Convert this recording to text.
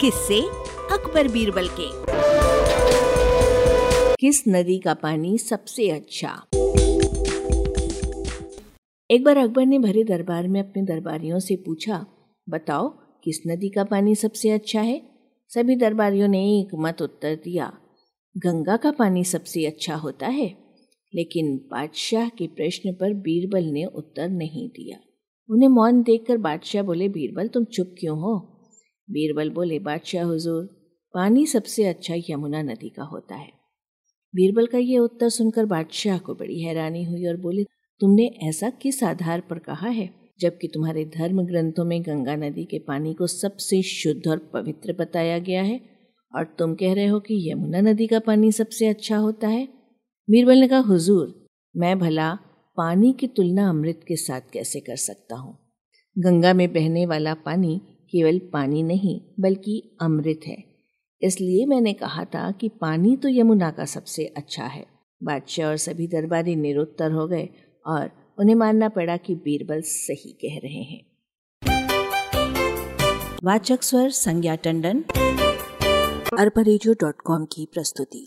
किससे अकबर बीरबल के। किस नदी का पानी सबसे अच्छा? एक बार अकबर ने भरे दरबार में अपने दरबारियों से पूछा, बताओ, किस नदी का पानी सबसे अच्छा है? सभी दरबारियों ने एक मत उत्तर दिया, गंगा का पानी सबसे अच्छा होता है। लेकिन बादशाह के प्रश्न पर बीरबल ने उत्तर नहीं दिया। उन्हें मौन देखकर बादशाह बोले, बीरबल, तुम चुप क्यों हो? बीरबल बोले, बादशाह हुजूर, पानी सबसे अच्छा यमुना नदी का होता है। बीरबल का ये उत्तर सुनकर बादशाह को बड़ी हैरानी हुई और बोले, तुमने ऐसा किस आधार पर कहा है, जबकि तुम्हारे धर्म ग्रंथों में गंगा नदी के पानी को सबसे शुद्ध और पवित्र बताया गया है, और तुम कह रहे हो कि यमुना नदी का पानी सबसे अच्छा होता है? बीरबल ने कहा, हुजूर, मैं भला पानी की तुलना अमृत के साथ कैसे कर सकता हूँ? गंगा में बहने वाला पानी केवल पानी नहीं, बल्कि अमृत है। इसलिए मैंने कहा था कि पानी तो यमुना का सबसे अच्छा है। बादशाह और सभी दरबारी निरुत्तर हो गए और उन्हें मानना पड़ा कि बीरबल सही कह रहे हैं। वाचक स्वर संज्ञा टंडन, अरबा की प्रस्तुति।